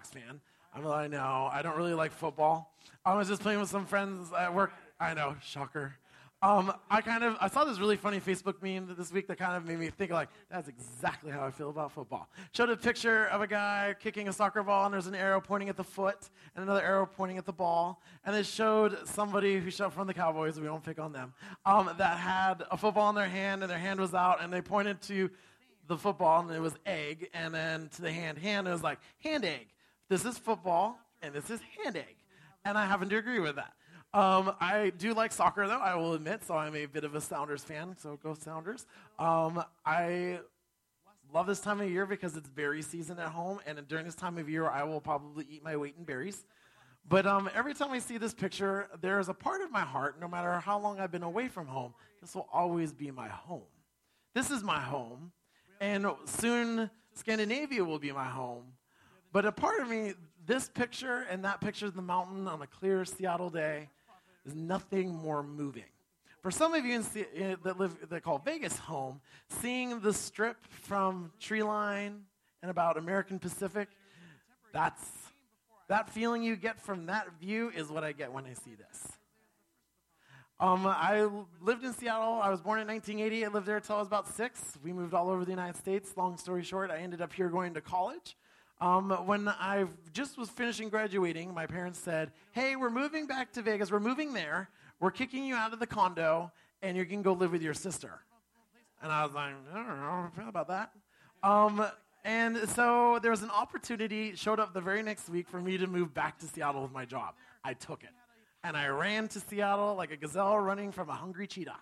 Seahawks fan. I'm like, no, I don't really like football. I was just playing with some friends at work. I know, shocker. Um, I kind of I saw this really funny Facebook meme this week that kind of made me think like that's exactly how I feel about football. Showed a picture of a guy kicking a soccer ball and there's an arrow pointing at the foot and another arrow pointing at the ball. And it showed somebody who showed from the Cowboys, we won't pick on them, um, that had a football in their hand and their hand was out and they pointed to the football and it was egg and then to the hand hand it was like hand egg. This is football and this is hand egg. And I happen to agree with that. Um, I do like soccer, though, I will admit, so I'm a bit of a Sounders fan, so go Sounders. Um, I love this time of year because it's berry season at home, and during this time of year, I will probably eat my weight in berries. But um, every time I see this picture, there is a part of my heart, no matter how long I've been away from home, this will always be my home. This is my home, and soon Scandinavia will be my home. But a part of me, this picture and that picture of the mountain on a clear Seattle day, is nothing more moving. For some of you in, that live that call Vegas home, seeing the strip from Treeline and about American Pacific, that's that feeling you get from that view is what I get when I see this. Um, I lived in Seattle. I was born in 1980. I lived there until I was about six. We moved all over the United States. Long story short, I ended up here going to college. Um, when I just was finishing graduating, my parents said, Hey, we're moving back to Vegas. We're moving there. We're kicking you out of the condo, and you can go live with your sister. And I was like, I don't know about that. Um, and so there was an opportunity, showed up the very next week for me to move back to Seattle with my job. I took it. And I ran to Seattle like a gazelle running from a hungry cheetah.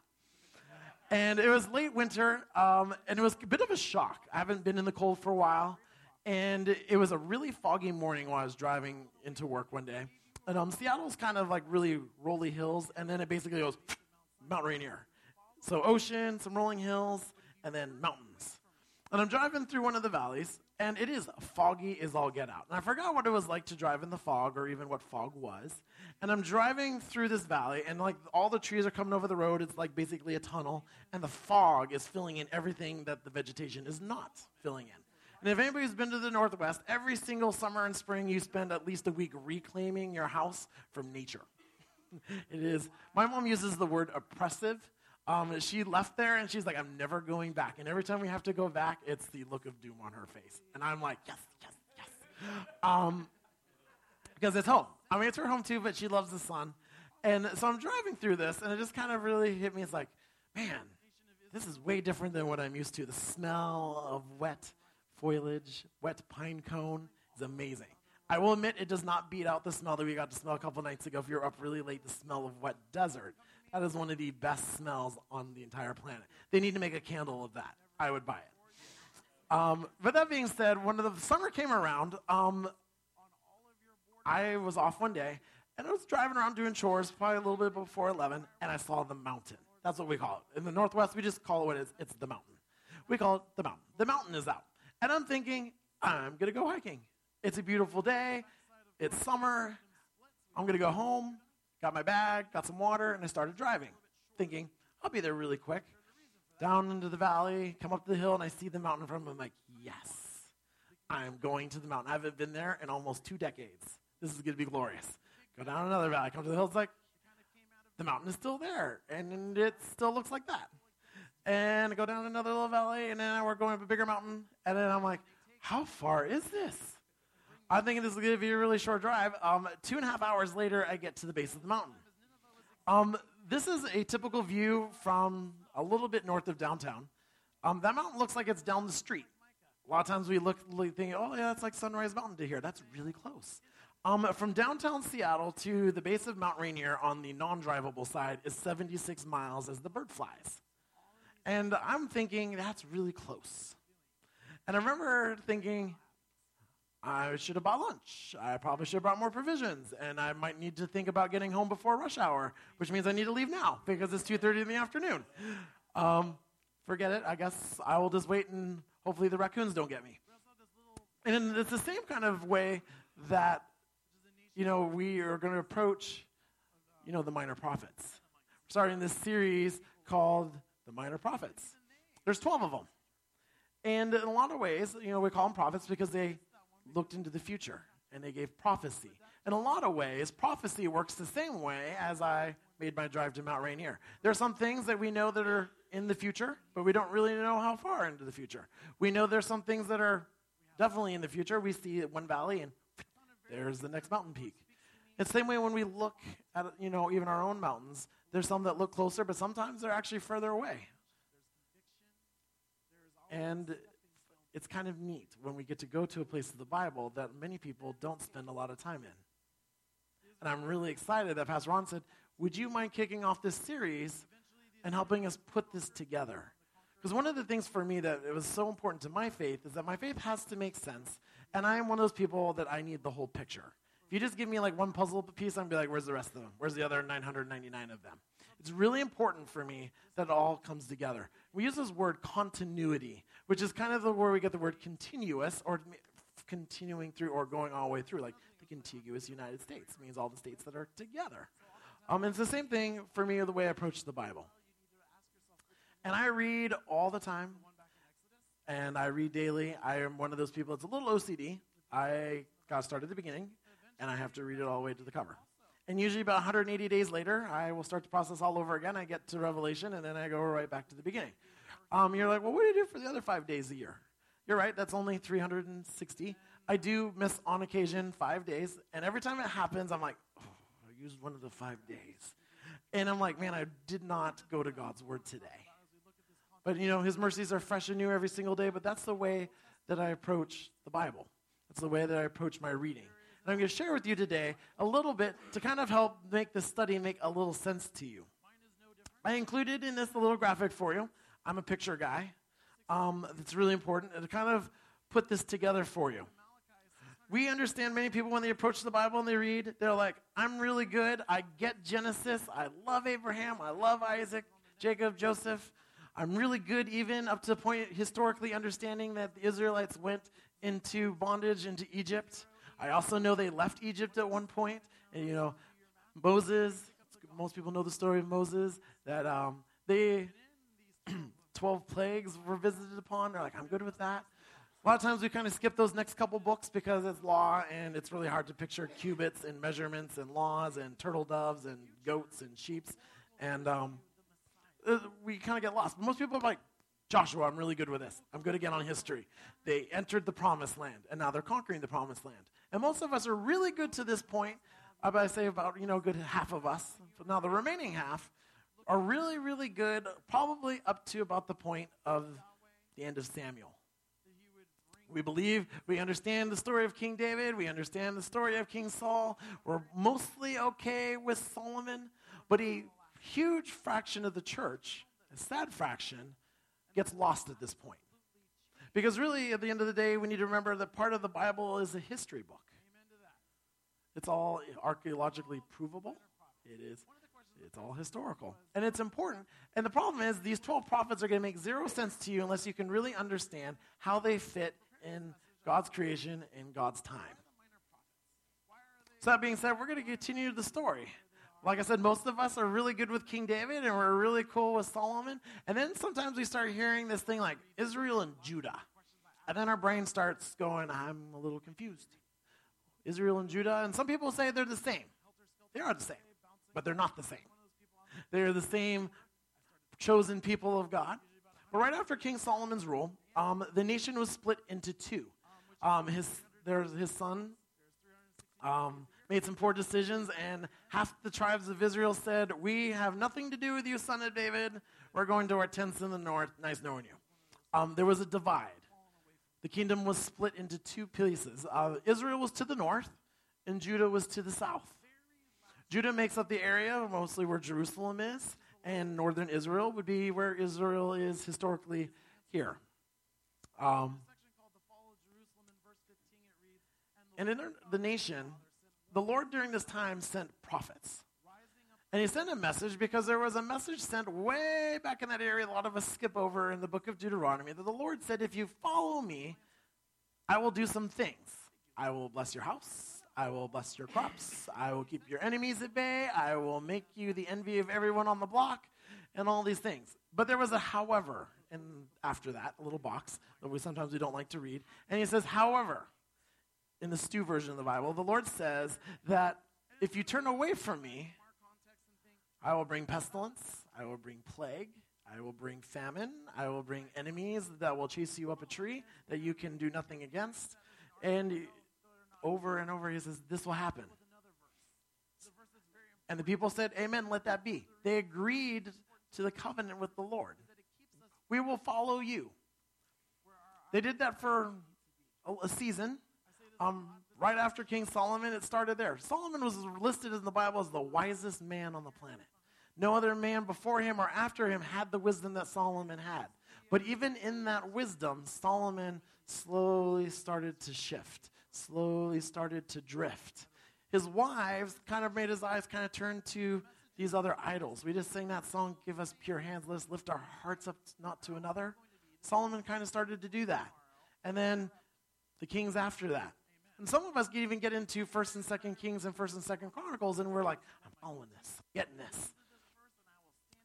And it was late winter, um, and it was a bit of a shock. I haven't been in the cold for a while. And it was a really foggy morning while I was driving into work one day. And um, Seattle's kind of like really rolly hills, and then it basically goes Mount Rainier. So ocean, some rolling hills, and then mountains. And I'm driving through one of the valleys, and it is foggy as all get out. And I forgot what it was like to drive in the fog, or even what fog was. And I'm driving through this valley, and like all the trees are coming over the road. It's like basically a tunnel, and the fog is filling in everything that the vegetation is not filling in. And if anybody's been to the Northwest, every single summer and spring you spend at least a week reclaiming your house from nature. it is. My mom uses the word oppressive. Um, she left there and she's like, I'm never going back. And every time we have to go back, it's the look of doom on her face. And I'm like, yes, yes, yes. Um, because it's home. I mean, it's her home too, but she loves the sun. And so I'm driving through this, and it just kind of really hit me. It's like, man, this is way different than what I'm used to. The smell of wet foliage, wet pine cone is amazing. I will admit it does not beat out the smell that we got to smell a couple nights ago. If you're up really late, the smell of wet desert. That is one of the best smells on the entire planet. They need to make a candle of that. I would buy it. Um, but that being said, when the summer came around, um, I was off one day and I was driving around doing chores, probably a little bit before 11, and I saw the mountain. That's what we call it. In the Northwest, we just call it what it is. It's the mountain. We call it the mountain. The mountain is out. And I'm thinking, I'm going to go hiking. It's a beautiful day. It's summer. I'm going to go home. Got my bag, got some water, and I started driving, thinking, I'll be there really quick. Down into the valley, come up the hill, and I see the mountain in front of me. I'm like, yes, I'm going to the mountain. I haven't been there in almost two decades. This is going to be glorious. Go down another valley, come to the hill. It's like, the mountain is still there, and it still looks like that and I go down another little valley, and then we're going up a bigger mountain. And then I'm like, how far is this? I'm thinking this is going to be a really short drive. Um, two and a half hours later, I get to the base of the mountain. Um, this is a typical view from a little bit north of downtown. Um, that mountain looks like it's down the street. A lot of times we look, think, oh, yeah, that's like Sunrise Mountain to here. That's really close. Um, from downtown Seattle to the base of Mount Rainier on the non drivable side is 76 miles as the bird flies. And I'm thinking, that's really close. And I remember thinking, I should have bought lunch. I probably should have brought more provisions. And I might need to think about getting home before rush hour, which means I need to leave now because it's 2.30 in the afternoon. Um, forget it. I guess I will just wait and hopefully the raccoons don't get me. And it's the same kind of way that, you know, we are going to approach, you know, the minor prophets. We're starting this series called the minor prophets. There's 12 of them. And in a lot of ways, you know, we call them prophets because they looked into the future. and they gave prophecy. In a lot of ways, prophecy works the same way as I made my drive to Mount Rainier. There are some things that we know that are in the future, but we don't really know how far into the future. We know there's some things that are definitely in the future. We see one valley and there's the next mountain peak. It's the same way when we look at, you know, even our own mountains. There's some that look closer, but sometimes they're actually further away. And it's kind of neat when we get to go to a place of the Bible that many people don't spend a lot of time in. And I'm really excited that Pastor Ron said, Would you mind kicking off this series and helping us put this together? Because one of the things for me that it was so important to my faith is that my faith has to make sense. And I am one of those people that I need the whole picture. If you just give me like one puzzle piece, I'm gonna be like, where's the rest of them? Where's the other 999 of them? It's really important for me that it all comes together. We use this word continuity, which is kind of the where we get the word continuous or continuing through or going all the way through, like the contiguous United States means all the states that are together. Um, it's the same thing for me the way I approach the Bible. And I read all the time, and I read daily. I am one of those people. It's a little OCD. I got started at the beginning, and I have to read it all the way to the cover. And usually, about 180 days later, I will start the process all over again. I get to Revelation, and then I go right back to the beginning. Um, you're like, well, what do you do for the other five days a year? You're right, that's only 360. I do miss on occasion five days, and every time it happens, I'm like, oh, I used one of the five days. And I'm like, man, I did not go to God's word today. But, you know, his mercies are fresh and new every single day, but that's the way that I approach the Bible. That's the way that I approach my reading. And I'm going to share with you today a little bit to kind of help make this study make a little sense to you. I included in this a little graphic for you. I'm a picture guy. Um, it's really important to kind of put this together for you. We understand many people when they approach the Bible and they read, they're like, I'm really good. I get Genesis. I love Abraham. I love Isaac, Jacob, Joseph. I'm really good, even up to the point historically understanding that the Israelites went into bondage into Egypt. I also know they left Egypt at one point, and you know, Moses. Most people know the story of Moses. That um, they, twelve plagues were visited upon. They're like, I'm good with that. A lot of times we kind of skip those next couple books because it's law, and it's really hard to picture cubits and measurements and laws and turtle doves and goats and sheeps, and um, uh, we kind of get lost. Most people are like, Joshua, I'm really good with this. I'm good again on history. They entered the promised land, and now they're conquering the promised land. And most of us are really good to this point. I say about, you know, good half of us. But now the remaining half are really, really good, probably up to about the point of the end of Samuel. We believe, we understand the story of King David, we understand the story of King Saul. We're mostly okay with Solomon, but a huge fraction of the church, a sad fraction, gets lost at this point. Because really, at the end of the day, we need to remember that part of the Bible is a history book. It's all archaeologically provable. It is. It's all historical. And it's important. And the problem is, these 12 prophets are going to make zero sense to you unless you can really understand how they fit in God's creation in God's time. So, that being said, we're going to continue the story. Like I said, most of us are really good with King David and we're really cool with Solomon. And then sometimes we start hearing this thing like Israel and Judah. And then our brain starts going, I'm a little confused. Israel and Judah. And some people say they're the same. They are the same, but they're not the same. They're the same chosen people of God. But right after King Solomon's rule, um, the nation was split into two. Um, his, there's his son, um, made some poor decisions, and half the tribes of Israel said, We have nothing to do with you, son of David. We're going to our tents in the north. Nice knowing you. Um, there was a divide. The kingdom was split into two pieces. Uh, Israel was to the north, and Judah was to the south. Judah makes up the area mostly where Jerusalem is, and northern Israel would be where Israel is historically here. Um, and in the nation, the Lord during this time sent prophets. And he sent a message because there was a message sent way back in that area, a lot of us skip over in the book of Deuteronomy, that the Lord said, If you follow me, I will do some things. I will bless your house. I will bless your crops. I will keep your enemies at bay. I will make you the envy of everyone on the block, and all these things. But there was a however, and after that, a little box that we sometimes we don't like to read. And he says, However, in the Stew version of the Bible, the Lord says that if you turn away from me, I will bring pestilence, I will bring plague, I will bring famine, I will bring enemies that will chase you up a tree that you can do nothing against. And over and over, he says, This will happen. And the people said, Amen, let that be. They agreed to the covenant with the Lord. We will follow you. They did that for a, season. Um, right after King Solomon, it started there. Solomon was listed in the Bible as the wisest man on the planet. No other man before him or after him had the wisdom that Solomon had. But even in that wisdom, Solomon slowly started to shift, slowly started to drift. His wives kind of made his eyes kind of turn to these other idols. We just sang that song, Give Us Pure Hands, let us lift our hearts up not to another. Solomon kind of started to do that. And then the kings after that. And some of us even get into First and Second Kings and First and Second Chronicles, and we're like, I'm following this, getting this.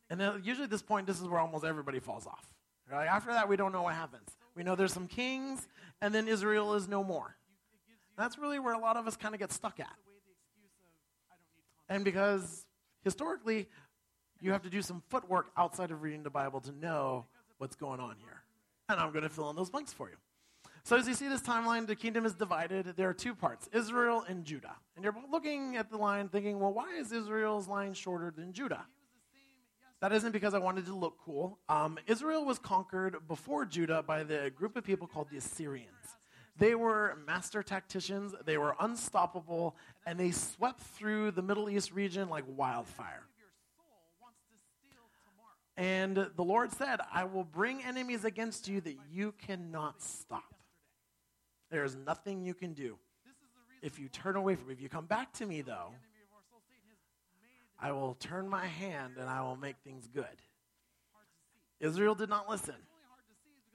And then usually at this point, this is where almost everybody falls off. Right? After that, we don't know what happens. We know there's some kings, and then Israel is no more. That's really where a lot of us kind of get stuck at. And because historically, you have to do some footwork outside of reading the Bible to know what's going on here. And I'm going to fill in those blanks for you. So, as you see this timeline, the kingdom is divided. There are two parts Israel and Judah. And you're looking at the line thinking, well, why is Israel's line shorter than Judah? That isn't because I wanted to look cool. Um, Israel was conquered before Judah by the group of people called the Assyrians. They were master tacticians, they were unstoppable, and they swept through the Middle East region like wildfire. And the Lord said, I will bring enemies against you that you cannot stop. There is nothing you can do. If you turn away from me, if you come back to me, though, I will turn my hand and I will make things good. Israel did not listen.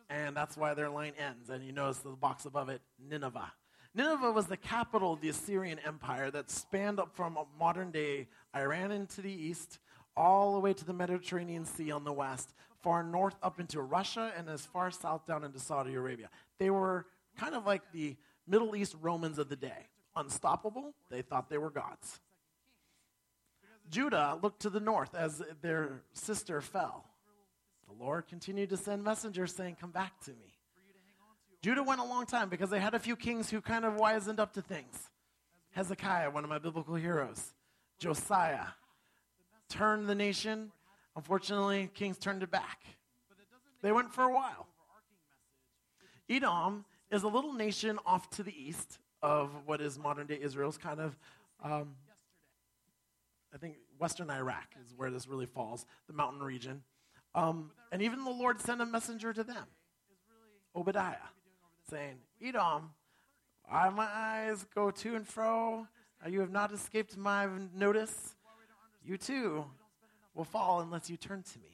And that's why their line ends. And you notice the box above it Nineveh. Nineveh was the capital of the Assyrian Empire that spanned up from modern day Iran into the east, all the way to the Mediterranean Sea on the west, far north up into Russia, and as far south down into Saudi Arabia. They were kind of like the Middle East Romans of the day. Unstoppable, they thought they were gods. Judah looked to the north as their sister fell. The Lord continued to send messengers saying, Come back to me. Judah went a long time because they had a few kings who kind of wisened up to things. Hezekiah, one of my biblical heroes, Josiah turned the nation. Unfortunately, kings turned it back. They went for a while. Edom is a little nation off to the east of what is modern day Israel's kind of, um, I think, western Iraq is where this really falls, the mountain region. Um, and even the Lord sent a messenger to them, Obadiah, saying, Edom, I, my eyes go to and fro. You have not escaped my notice. You too will fall unless you turn to me.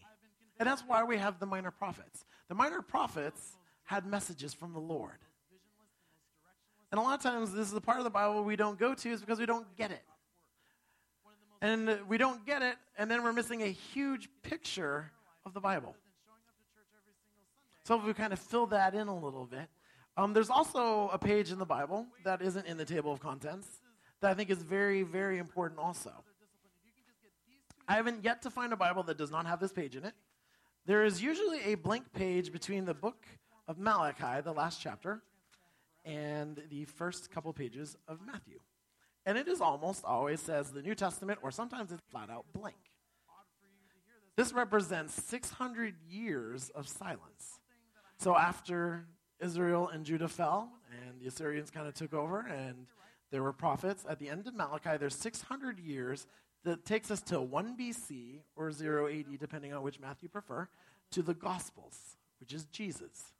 And that's why we have the minor prophets. The minor prophets had messages from the Lord. And a lot of times, this is the part of the Bible we don't go to is because we don't get it. And we don't get it, and then we're missing a huge picture of the Bible. So if we kind of fill that in a little bit. Um, there's also a page in the Bible that isn't in the table of contents that I think is very, very important also. I haven't yet to find a Bible that does not have this page in it. There is usually a blank page between the book of Malachi, the last chapter, and the first couple pages of Matthew. And it is almost always says the New Testament, or sometimes it's flat out blank. This represents 600 years of silence. So after Israel and Judah fell, and the Assyrians kind of took over, and there were prophets, at the end of Malachi, there's 600 years that takes us to 1 BC or 0 AD, depending on which math you prefer, to the Gospels, which is Jesus.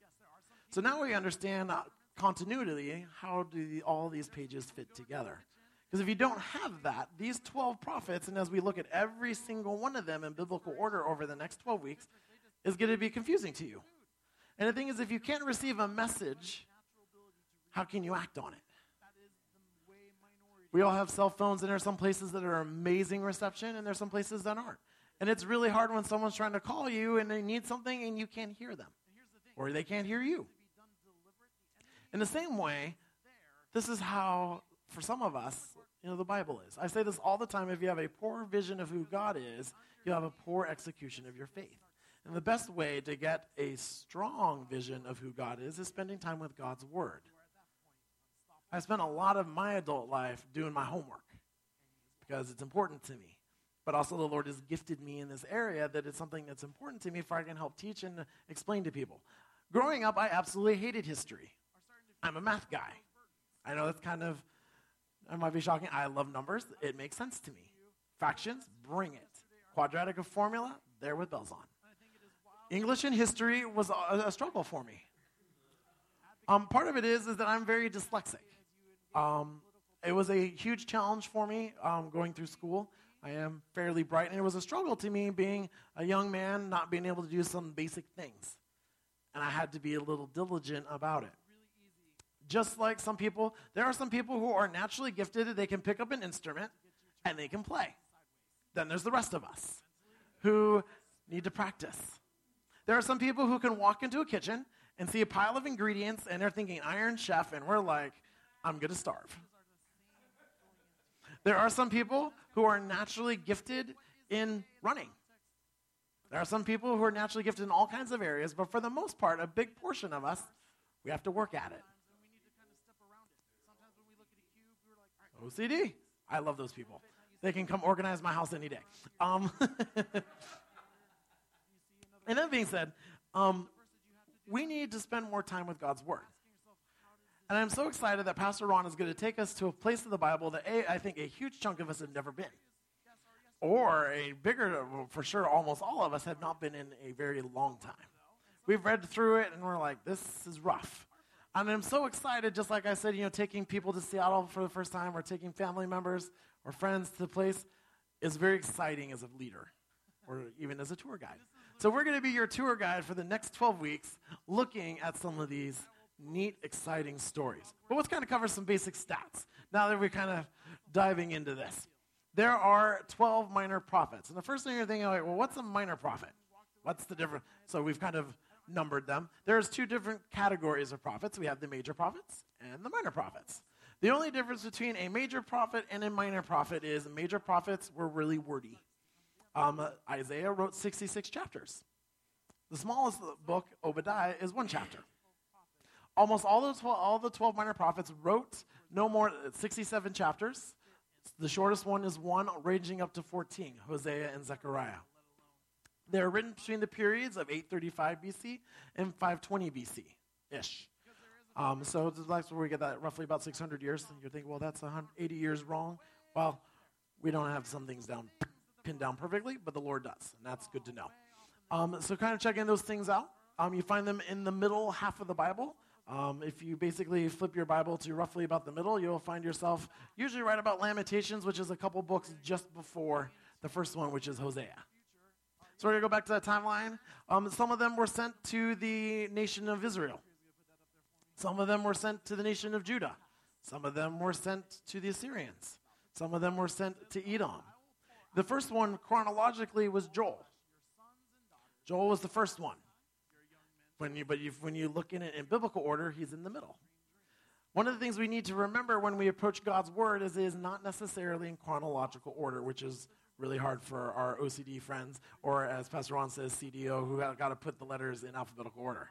So now we understand uh, continuity. How do the, all these pages fit together? Because if you don't have that, these 12 prophets, and as we look at every single one of them in biblical order over the next 12 weeks, is going to be confusing to you. And the thing is, if you can't receive a message, how can you act on it? We all have cell phones, and there are some places that are amazing reception, and there's some places that aren't. And it's really hard when someone's trying to call you and they need something and you can't hear them, or they can't hear you. In the same way, this is how, for some of us, you know, the Bible is. I say this all the time. If you have a poor vision of who God is, you have a poor execution of your faith. And the best way to get a strong vision of who God is is spending time with God's Word. I spent a lot of my adult life doing my homework because it's important to me. But also, the Lord has gifted me in this area that it's something that's important to me if I can help teach and explain to people. Growing up, I absolutely hated history. I'm a math guy. I know that's kind of, it might be shocking. I love numbers. It makes sense to me. Fractions, bring it. Quadratic of formula, there with bells on. English and history was a, a struggle for me. Um, part of it is, is that I'm very dyslexic. Um, it was a huge challenge for me um, going through school. I am fairly bright, and it was a struggle to me being a young man, not being able to do some basic things. And I had to be a little diligent about it. Just like some people, there are some people who are naturally gifted, they can pick up an instrument and they can play. Then there's the rest of us who need to practice. There are some people who can walk into a kitchen and see a pile of ingredients and they're thinking Iron Chef, and we're like, I'm going to starve. There are some people who are naturally gifted in running. There are some people who are naturally gifted in all kinds of areas, but for the most part, a big portion of us, we have to work at it. OCD. I love those people. They can come organize my house any day. Um, and that being said, um, we need to spend more time with God's Word. And I'm so excited that Pastor Ron is going to take us to a place of the Bible that a, I think a huge chunk of us have never been. Or a bigger, for sure, almost all of us have not been in a very long time. We've read through it and we're like, this is rough. And I'm so excited, just like I said, you know, taking people to Seattle for the first time or taking family members or friends to the place is very exciting as a leader or even as a tour guide. So we're going to be your tour guide for the next 12 weeks looking at some of these neat, exciting stories. But let's kind of cover some basic stats now that we're kind of diving into this. There are 12 minor prophets. And the first thing you're thinking, like, well, what's a minor prophet? What's the difference? So we've kind of numbered them. There's two different categories of prophets. We have the major prophets and the minor prophets. The only difference between a major prophet and a minor prophet is major prophets were really wordy. Um, Isaiah wrote 66 chapters. The smallest book, Obadiah, is one chapter. Almost all the 12, all the 12 minor prophets wrote no more 67 chapters. The shortest one is one, ranging up to 14, Hosea and Zechariah. They're written between the periods of 835 BC and 520 BC ish. Um, so that's where we get that roughly about 600 years. You're thinking, well, that's 80 years wrong. Well, we don't have some things down pinned down perfectly, but the Lord does, and that's good to know. Um, so kind of checking those things out. Um, you find them in the middle half of the Bible. Um, if you basically flip your Bible to roughly about the middle, you'll find yourself usually right about Lamentations, which is a couple books just before the first one, which is Hosea. So we're going to go back to that timeline. Um, some of them were sent to the nation of Israel. Some of them were sent to the nation of Judah. Some of them were sent to the Assyrians. Some of them were sent to Edom. The first one chronologically was Joel. Joel was the first one. When you, but you, when you look in it in biblical order, he's in the middle. One of the things we need to remember when we approach God's word is it is not necessarily in chronological order, which is really hard for our OCD friends, or as Pastor Ron says, CDO, who got to put the letters in alphabetical order.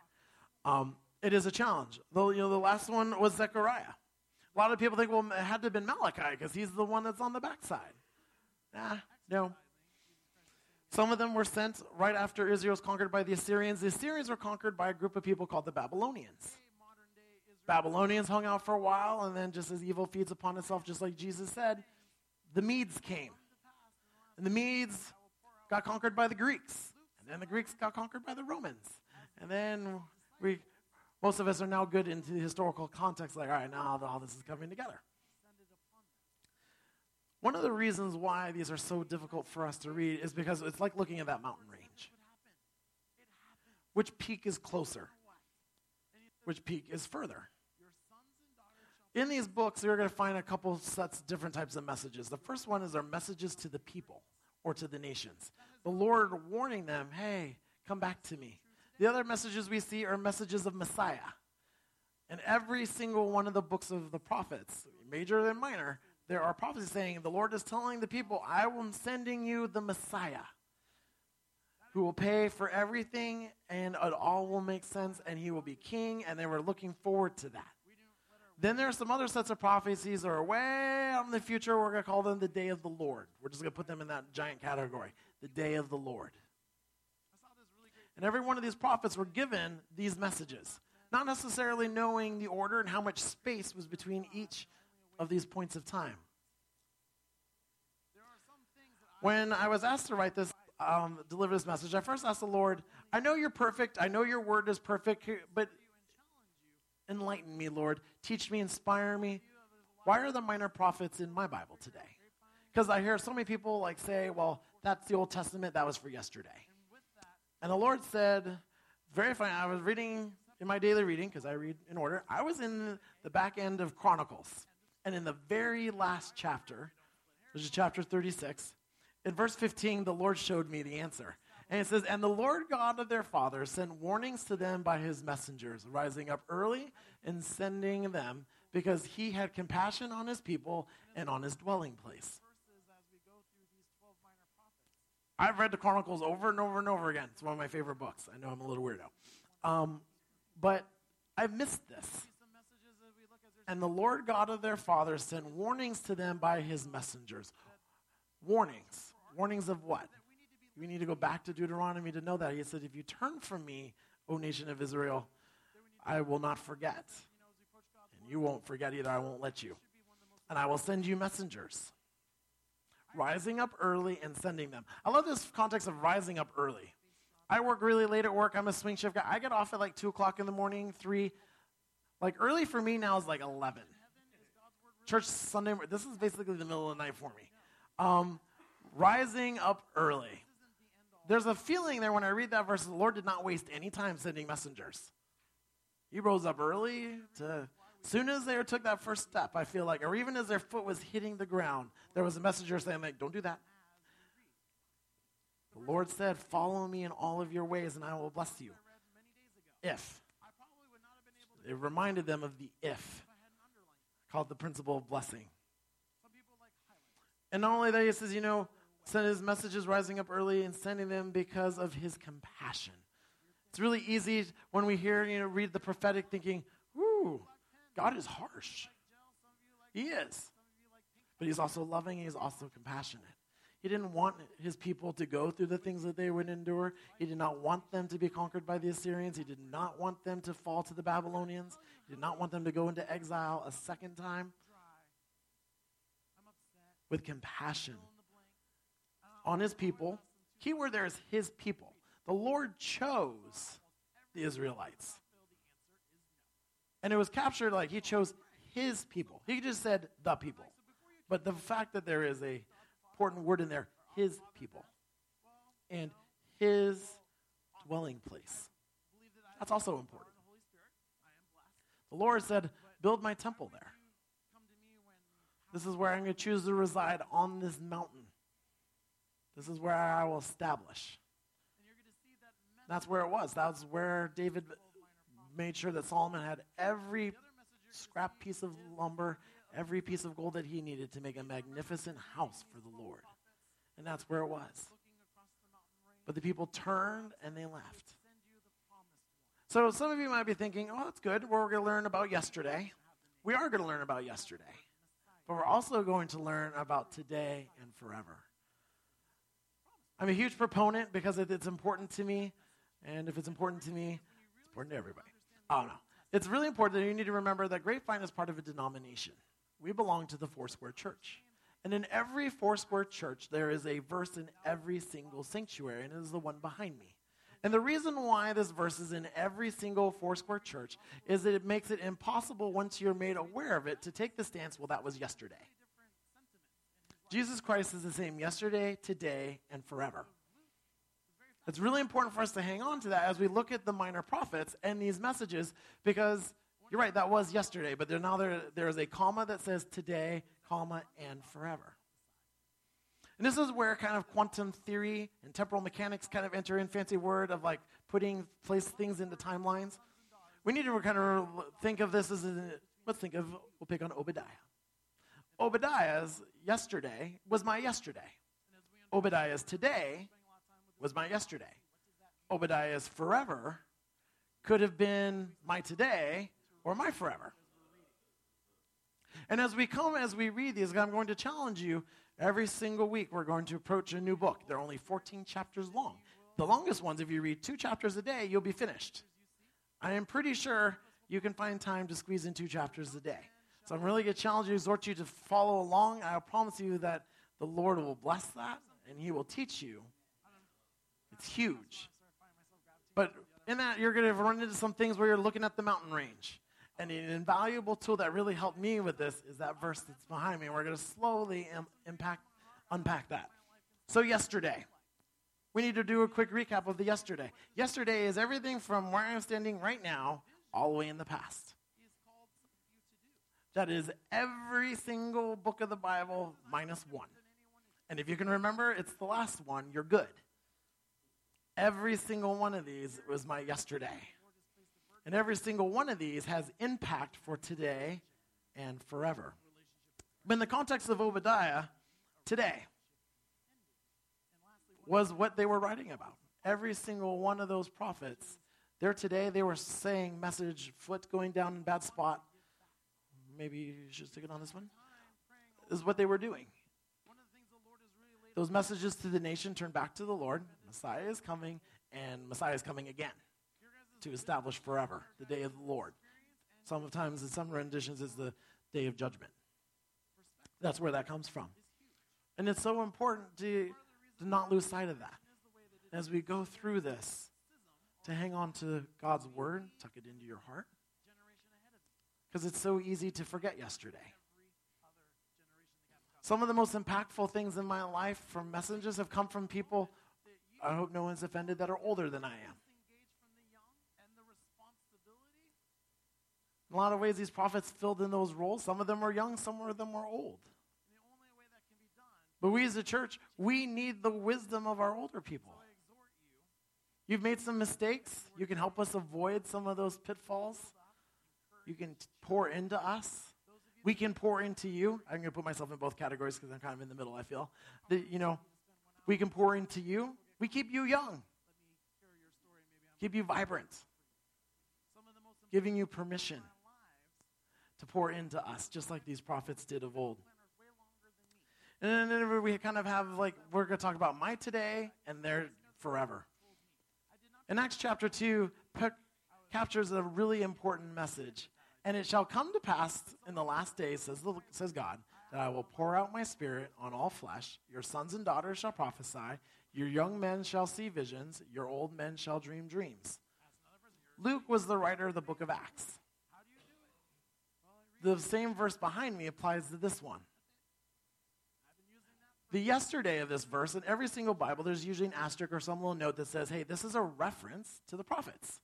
Um, it is a challenge. Though you know, the last one was Zechariah. A lot of people think, well, it had to have been Malachi because he's the one that's on the backside. Nah, no. Some of them were sent right after Israel was conquered by the Assyrians. The Assyrians were conquered by a group of people called the Babylonians. Babylonians hung out for a while, and then just as evil feeds upon itself, just like Jesus said, the Medes came. And the Medes got conquered by the Greeks. And then the Greeks got conquered by the Romans. And then we, most of us are now good into the historical context, like, all right, now all this is coming together. One of the reasons why these are so difficult for us to read is because it's like looking at that mountain range. Which peak is closer? Which peak is further? In these books, you're going to find a couple sets, different types of messages. The first one is our messages to the people or to the nations. The Lord warning them, hey, come back to me. The other messages we see are messages of Messiah. And every single one of the books of the prophets, major and minor, there are prophecies saying the Lord is telling the people, I am sending you the Messiah who will pay for everything and it all will make sense and he will be king. And they were looking forward to that. Then there are some other sets of prophecies that are way out in the future. We're going to call them the day of the Lord. We're just going to put them in that giant category the day of the Lord. And every one of these prophets were given these messages, not necessarily knowing the order and how much space was between each of these points of time. When I was asked to write this, um, deliver this message, I first asked the Lord, I know you're perfect. I know your word is perfect, but enlighten me, Lord. Teach me, inspire me. Why are the minor prophets in my Bible today? Because I hear so many people like say, well, that's the Old Testament, that was for yesterday. And the Lord said, very funny, I was reading in my daily reading, because I read in order, I was in the back end of Chronicles. And in the very last chapter, which is chapter 36, in verse 15, the Lord showed me the answer. And it says, And the Lord God of their fathers sent warnings to them by his messengers, rising up early and sending them, because he had compassion on his people and on his dwelling place. I've read the Chronicles over and over and over again. It's one of my favorite books. I know I'm a little weirdo. Um, but I've missed this. And the Lord God of their fathers sent warnings to them by his messengers. Warnings. Warnings of what? We need to go back to Deuteronomy to know that. He said, If you turn from me, O nation of Israel, I will not forget. And you won't forget either. I won't let you. And I will send you messengers rising up early and sending them. I love this context of rising up early. I work really late at work. I'm a swing shift guy. I get off at like 2 o'clock in the morning, 3. Like early for me now is like 11. Church Sunday, this is basically the middle of the night for me. Um, rising up early. There's a feeling there when I read that verse, the Lord did not waste any time sending messengers. He rose up early to soon as they took that first step, I feel like, or even as their foot was hitting the ground, there was a messenger saying, like, don't do that. The Lord said, Follow me in all of your ways, and I will bless you. If. It reminded them of the if, called the principle of blessing. And not only that, he says, you know, send his messages rising up early and sending them because of his compassion. It's really easy when we hear, you know, read the prophetic thinking, ooh, God is harsh. He is. But he's also loving, he's also compassionate. He didn't want his people to go through the things that they would endure. He did not want them to be conquered by the Assyrians. He did not want them to fall to the Babylonians. He did not want them to go into exile a second time. With compassion on his people. Keyword there is his people. The Lord chose the Israelites. And it was captured like he chose his people. He just said the people. But the fact that there is a important word in there, his people. And his dwelling place. That's also important. The Lord said, Build my temple there. This is where I'm going to choose to reside on this mountain. This is where I will establish. That's where it was. That was where David made sure that Solomon had every scrap piece of lumber, every piece of gold that he needed to make a magnificent house for the Lord. And that's where it was. But the people turned and they left. So some of you might be thinking, oh, that's good. We're going to learn about yesterday. We are going to learn about yesterday. But we're also going to learn about today and forever. I'm a huge proponent because it's important to me. And if it's important to me, it's important to everybody. Oh, no. It's really important that you need to remember that Grapevine is part of a denomination. We belong to the Foursquare Church. And in every Foursquare church, there is a verse in every single sanctuary, and it is the one behind me. And the reason why this verse is in every single Foursquare church is that it makes it impossible once you're made aware of it to take the stance, well, that was yesterday. Jesus Christ is the same yesterday, today, and forever. It's really important for us to hang on to that as we look at the minor prophets and these messages because you're right, that was yesterday, but there, now there, there is a comma that says today, comma, and forever. And this is where kind of quantum theory and temporal mechanics kind of enter in fancy word of like putting place things into timelines. We need to kind of think of this as a, let's think of, we'll pick on Obadiah. Obadiah's yesterday was my yesterday. Obadiah's today was my yesterday. Obadiah's forever could have been my today or my forever. And as we come, as we read these, I'm going to challenge you every single week. We're going to approach a new book. They're only 14 chapters long. The longest ones, if you read two chapters a day, you'll be finished. I am pretty sure you can find time to squeeze in two chapters a day. So I'm really going to challenge you, exhort you to follow along. I promise you that the Lord will bless that and He will teach you. It's huge. But in that, you're going to run into some things where you're looking at the mountain range. And an invaluable tool that really helped me with this is that verse that's behind me. We're going to slowly Im- impact, unpack that. So, yesterday, we need to do a quick recap of the yesterday. Yesterday is everything from where I'm standing right now all the way in the past. That is every single book of the Bible minus one. And if you can remember, it's the last one, you're good. Every single one of these was my yesterday. And every single one of these has impact for today and forever. But in the context of Obadiah, today was what they were writing about. Every single one of those prophets, there today, they were saying message, foot going down in bad spot. Maybe you should stick it on this one. Is what they were doing. Those messages to the nation turn back to the Lord. Messiah is coming, and Messiah is coming again to establish forever the day of the Lord. Sometimes, in some renditions, is the day of judgment. That's where that comes from. And it's so important to, to not lose sight of that. As we go through this, to hang on to God's word, tuck it into your heart. Because it's so easy to forget yesterday. Some of the most impactful things in my life from messages have come from people, I hope no one's offended, that are older than I am. In a lot of ways, these prophets filled in those roles. Some of them were young, some of them were old. But we as a church, we need the wisdom of our older people. You've made some mistakes. You can help us avoid some of those pitfalls. You can pour into us. We can pour into you. I'm going to put myself in both categories because I'm kind of in the middle, I feel. That, you know, we can pour into you. We keep you young, keep you vibrant, giving you permission to pour into us, just like these prophets did of old. And then we kind of have like, we're going to talk about my today and their forever. In Acts chapter 2, captures a really important message. And it shall come to pass in the last days, says, says God, that I will pour out my spirit on all flesh. Your sons and daughters shall prophesy. Your young men shall see visions. Your old men shall dream dreams. Luke was the writer of the book of Acts. The same verse behind me applies to this one. The yesterday of this verse, in every single Bible, there's usually an asterisk or some little note that says, hey, this is a reference to the prophets.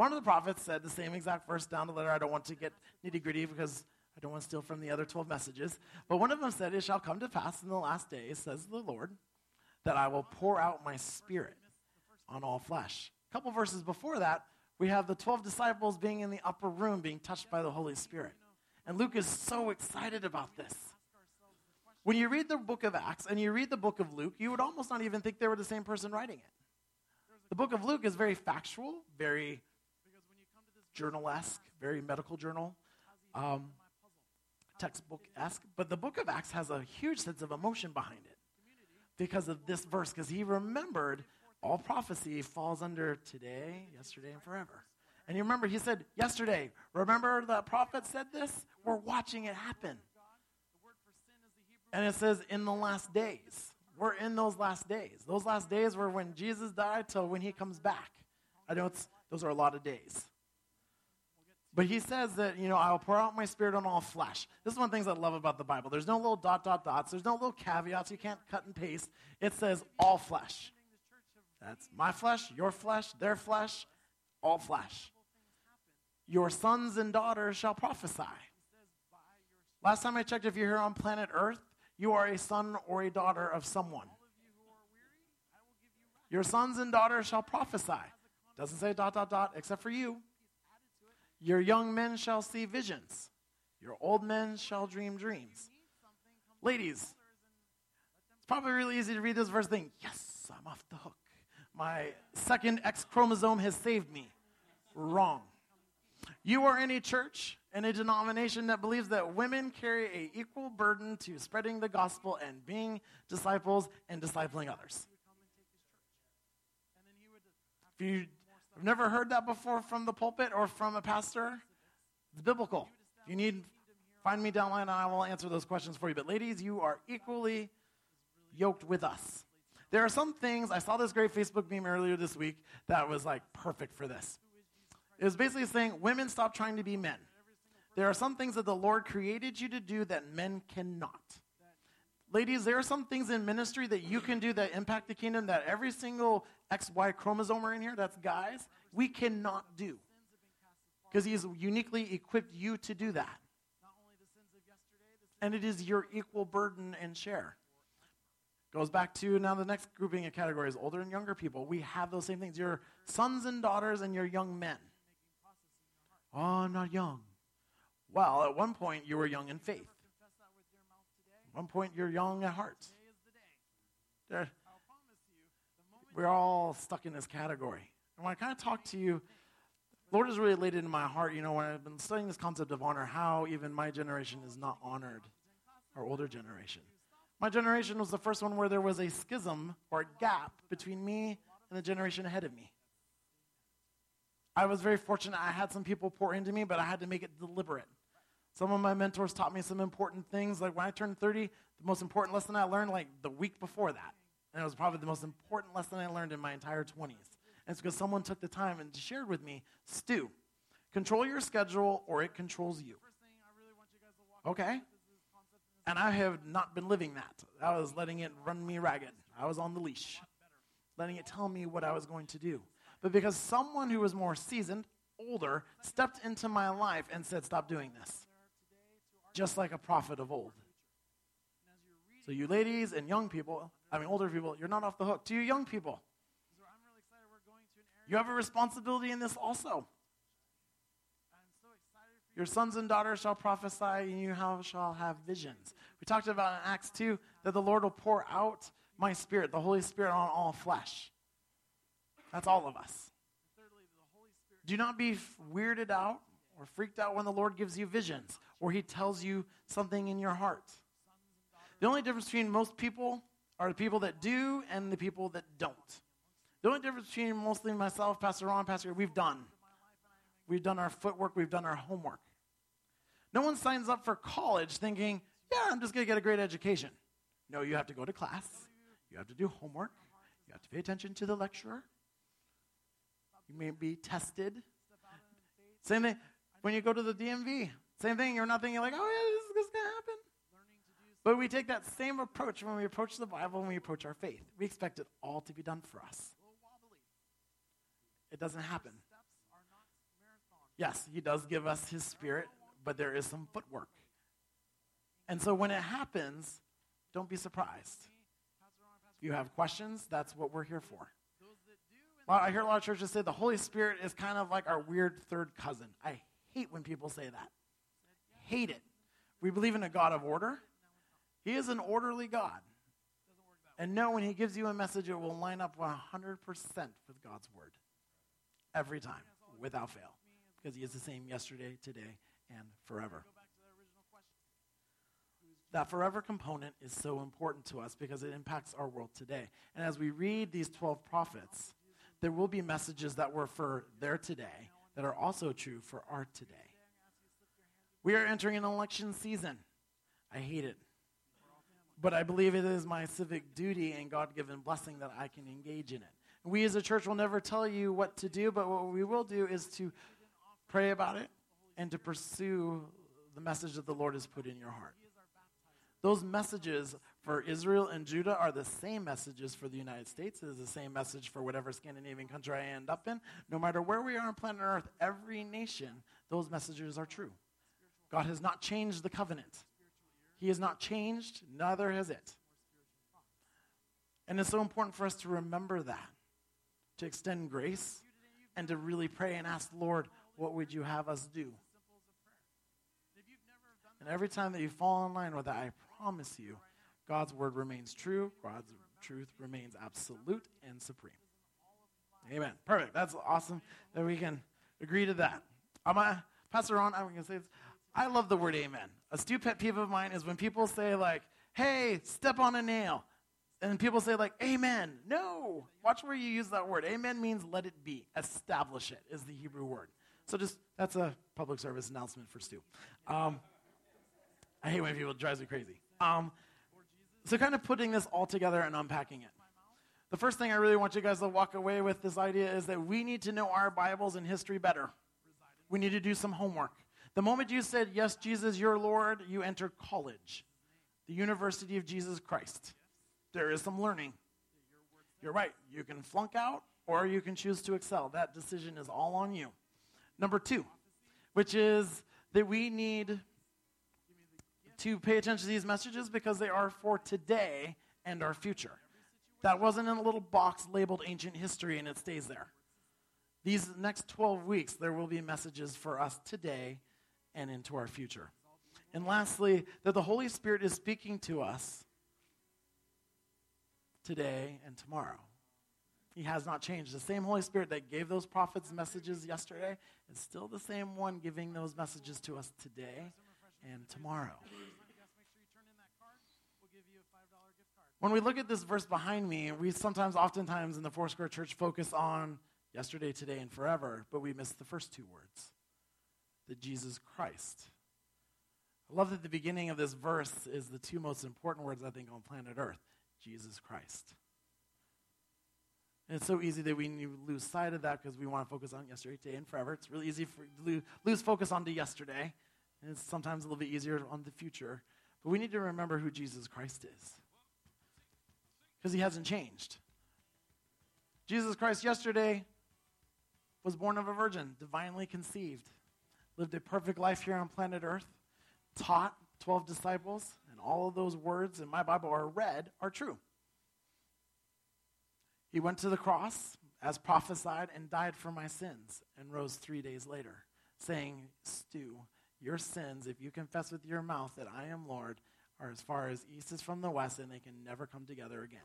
One of the prophets said the same exact verse down the letter. I don't want to get nitty gritty because I don't want to steal from the other 12 messages. But one of them said, It shall come to pass in the last days, says the Lord, that I will pour out my spirit on all flesh. A couple verses before that, we have the 12 disciples being in the upper room being touched by the Holy Spirit. And Luke is so excited about this. When you read the book of Acts and you read the book of Luke, you would almost not even think they were the same person writing it. The book of Luke is very factual, very journal esque, very medical journal, um, textbook esque. But the book of Acts has a huge sense of emotion behind it because of this verse, because he remembered all prophecy falls under today, yesterday, and forever. And you remember, he said, yesterday, remember the prophet said this? We're watching it happen. And it says, in the last days. We're in those last days. Those last days were when Jesus died till when he comes back. I know it's, those are a lot of days. But he says that, you know, I'll pour out my spirit on all flesh. This is one of the things I love about the Bible. There's no little dot, dot, dots. There's no little caveats. You can't cut and paste. It says all flesh. That's my flesh, your flesh, their flesh, all flesh. Your sons and daughters shall prophesy. Last time I checked, if you're here on planet Earth, you are a son or a daughter of someone. Your sons and daughters shall prophesy. Doesn't say dot, dot, dot, except for you. Your young men shall see visions. Your old men shall dream dreams. Ladies, it's probably really easy to read this verse and think, yes, I'm off the hook. My second X chromosome has saved me. Wrong. You are in a church, in a denomination that believes that women carry a equal burden to spreading the gospel and being disciples and discipling others. If you never heard that before from the pulpit or from a pastor, it's biblical. You need, find me downline and I will answer those questions for you. But ladies, you are equally yoked with us. There are some things, I saw this great Facebook meme earlier this week that was like perfect for this. It was basically saying, women stop trying to be men. There are some things that the Lord created you to do that men cannot. Ladies, there are some things in ministry that you can do that impact the kingdom that every single XY chromosome in here, that's guys, we cannot do. Because He He's uniquely equipped you to do that. And it is your equal burden and share. Goes back to now the next grouping of categories older and younger people. We have those same things. Your sons and daughters and your young men. Oh, I'm not young. Well, at one point you were young in faith. At one point you're young at heart. We're all stuck in this category. And when I kind of talk to you, Lord has really laid it in my heart, you know, when I've been studying this concept of honor, how even my generation is not honored, our older generation. My generation was the first one where there was a schism or a gap between me and the generation ahead of me. I was very fortunate. I had some people pour into me, but I had to make it deliberate. Some of my mentors taught me some important things. Like when I turned 30, the most important lesson I learned, like the week before that. And it was probably the most important lesson I learned in my entire 20s. And it's because someone took the time and shared with me Stu, control your schedule or it controls you. Okay? And I have not been living that. I was letting it run me ragged. I was on the leash, letting it tell me what I was going to do. But because someone who was more seasoned, older, stepped into my life and said, Stop doing this. Just like a prophet of old. So, you ladies and young people, I mean, older people, you're not off the hook. To you young people, you have a responsibility in this also. Your sons and daughters shall prophesy, and you shall have visions. We talked about in Acts 2 that the Lord will pour out my spirit, the Holy Spirit, on all flesh. That's all of us. Do not be weirded out or freaked out when the Lord gives you visions or he tells you something in your heart. The only difference between most people are the people that do and the people that don't. The only difference between mostly myself, Pastor Ron, Pastor, we've done. We've done our footwork, we've done our homework. No one signs up for college thinking, yeah, I'm just going to get a great education. No, you have to go to class, you have to do homework, you have to pay attention to the lecturer, you may be tested. Same thing when you go to the DMV. Same thing, you're not thinking like, oh yeah, this, this is going to happen. But we take that same approach when we approach the Bible and we approach our faith. We expect it all to be done for us. It doesn't happen. Yes, he does give us his spirit, but there is some footwork. And so when it happens, don't be surprised. If you have questions, that's what we're here for. I hear a lot of churches say the Holy Spirit is kind of like our weird third cousin. I hate when people say that. Hate it. We believe in a God of order. He is an orderly God. And know when He gives you a message, it will line up 100% with God's word. Every time, without fail because he is the same yesterday, today, and forever. That forever component is so important to us because it impacts our world today. And as we read these 12 prophets, there will be messages that were for their today that are also true for our today. We are entering an election season. I hate it. But I believe it is my civic duty and God given blessing that I can engage in it. We as a church will never tell you what to do, but what we will do is to pray about it, and to pursue the message that the Lord has put in your heart. Those messages for Israel and Judah are the same messages for the United States. It is the same message for whatever Scandinavian country I end up in. No matter where we are on planet Earth, every nation, those messages are true. God has not changed the covenant. He has not changed, neither has it. And it's so important for us to remember that, to extend grace, and to really pray and ask, Lord, What would you have us do? And every time that you fall in line with that, I promise you, God's word remains true. God's truth remains absolute and supreme. Amen. Perfect. That's awesome that we can agree to that. I'm gonna, pass Pastor Ron, I'm going to say this. I love the word amen. A stupid pet peeve of mine is when people say, like, hey, step on a nail. And people say, like, amen. No. Watch where you use that word. Amen means let it be. Establish it is the Hebrew word. So just, that's a public service announcement for Stu. Um, I hate when people drives me crazy. Um, so kind of putting this all together and unpacking it. The first thing I really want you guys to walk away with this idea is that we need to know our Bibles and history better. We need to do some homework. The moment you said, Yes, Jesus, your Lord, you enter college, the University of Jesus Christ. There is some learning. You're right. You can flunk out or you can choose to excel. That decision is all on you. Number two, which is that we need to pay attention to these messages because they are for today and our future. That wasn't in a little box labeled ancient history and it stays there. These next 12 weeks, there will be messages for us today and into our future. And lastly, that the Holy Spirit is speaking to us today and tomorrow. He has not changed. The same Holy Spirit that gave those prophets messages yesterday is still the same one giving those messages to us today and tomorrow. When we look at this verse behind me, we sometimes, oftentimes in the Foursquare Church, focus on yesterday, today, and forever, but we miss the first two words Jesus Christ. I love that the beginning of this verse is the two most important words, I think, on planet Earth Jesus Christ. And it's so easy that we lose sight of that because we want to focus on yesterday, today, and forever. It's really easy to lose focus on the yesterday, and it's sometimes a little bit easier on the future. But we need to remember who Jesus Christ is because he hasn't changed. Jesus Christ yesterday was born of a virgin, divinely conceived lived a perfect life here on planet Earth, taught 12 disciples, and all of those words in my Bible are read are true. He went to the cross as prophesied and died for my sins and rose three days later, saying, Stu, your sins, if you confess with your mouth that I am Lord, are as far as east is from the west, and they can never come together again.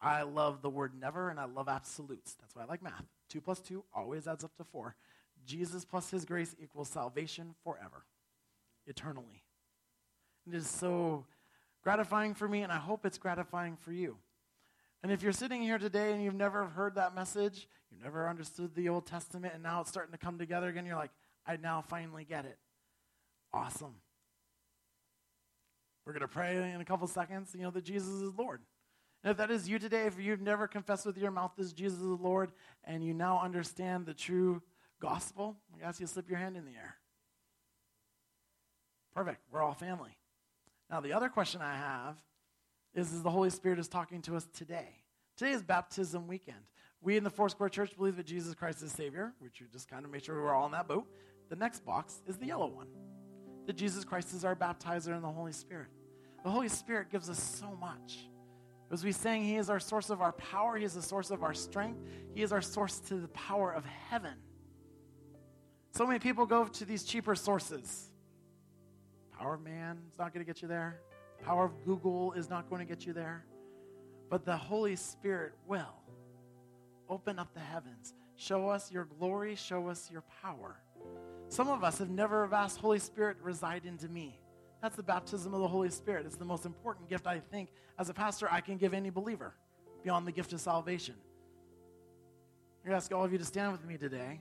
I love the word never, and I love absolutes. That's why I like math. Two plus two always adds up to four. Jesus plus his grace equals salvation forever, eternally. It is so gratifying for me, and I hope it's gratifying for you. And if you're sitting here today and you've never heard that message, you've never understood the Old Testament, and now it's starting to come together again, you're like, I now finally get it. Awesome. We're going to pray in a couple seconds, you know, that Jesus is Lord. And if that is you today, if you've never confessed with your mouth that Jesus is Lord, and you now understand the true gospel, I ask you to slip your hand in the air. Perfect. We're all family. Now, the other question I have is, is the Holy Spirit is talking to us today. Today is baptism weekend. We in the Four Square Church believe that Jesus Christ is Savior, which we just kind of make sure we're all in that boat. The next box is the yellow one that Jesus Christ is our baptizer in the Holy Spirit. The Holy Spirit gives us so much. As we sang, He is our source of our power, He is the source of our strength, He is our source to the power of heaven. So many people go to these cheaper sources. Power of man is not going to get you there. Power of Google is not going to get you there. But the Holy Spirit will open up the heavens, show us your glory, show us your power. Some of us have never asked Holy Spirit reside into me. That's the baptism of the Holy Spirit. It's the most important gift I think as a pastor I can give any believer beyond the gift of salvation. To ask all of you to stand with me today.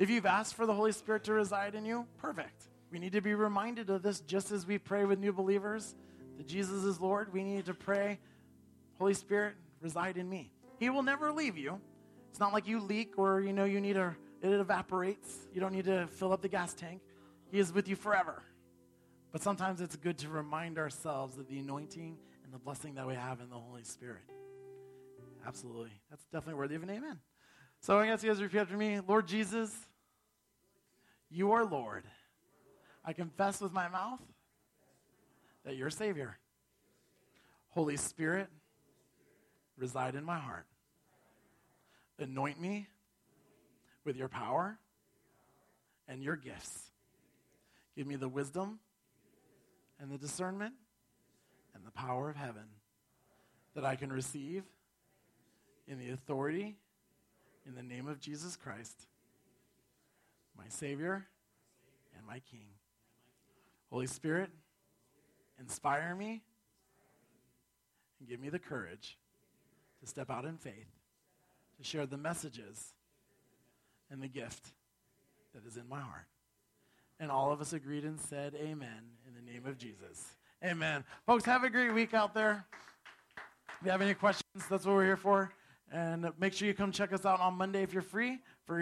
If you've asked for the Holy Spirit to reside in you, perfect. We need to be reminded of this just as we pray with new believers that Jesus is Lord. We need to pray, Holy Spirit, reside in me. He will never leave you. It's not like you leak or you know you need a it evaporates. You don't need to fill up the gas tank. He is with you forever. But sometimes it's good to remind ourselves of the anointing and the blessing that we have in the Holy Spirit. Absolutely. That's definitely worthy of an amen. So I guess you guys repeat after me. Lord Jesus, you are Lord. I confess with my mouth that you're Savior. Holy Spirit, reside in my heart. Anoint me with your power and your gifts. Give me the wisdom and the discernment and the power of heaven that I can receive in the authority in the name of Jesus Christ, my Savior and my King. Holy Spirit, inspire me and give me the courage to step out in faith, to share the messages and the gift that is in my heart. And all of us agreed and said, Amen, in the name of Jesus. Amen. Folks, have a great week out there. If you have any questions, that's what we're here for. And make sure you come check us out on Monday if you're free.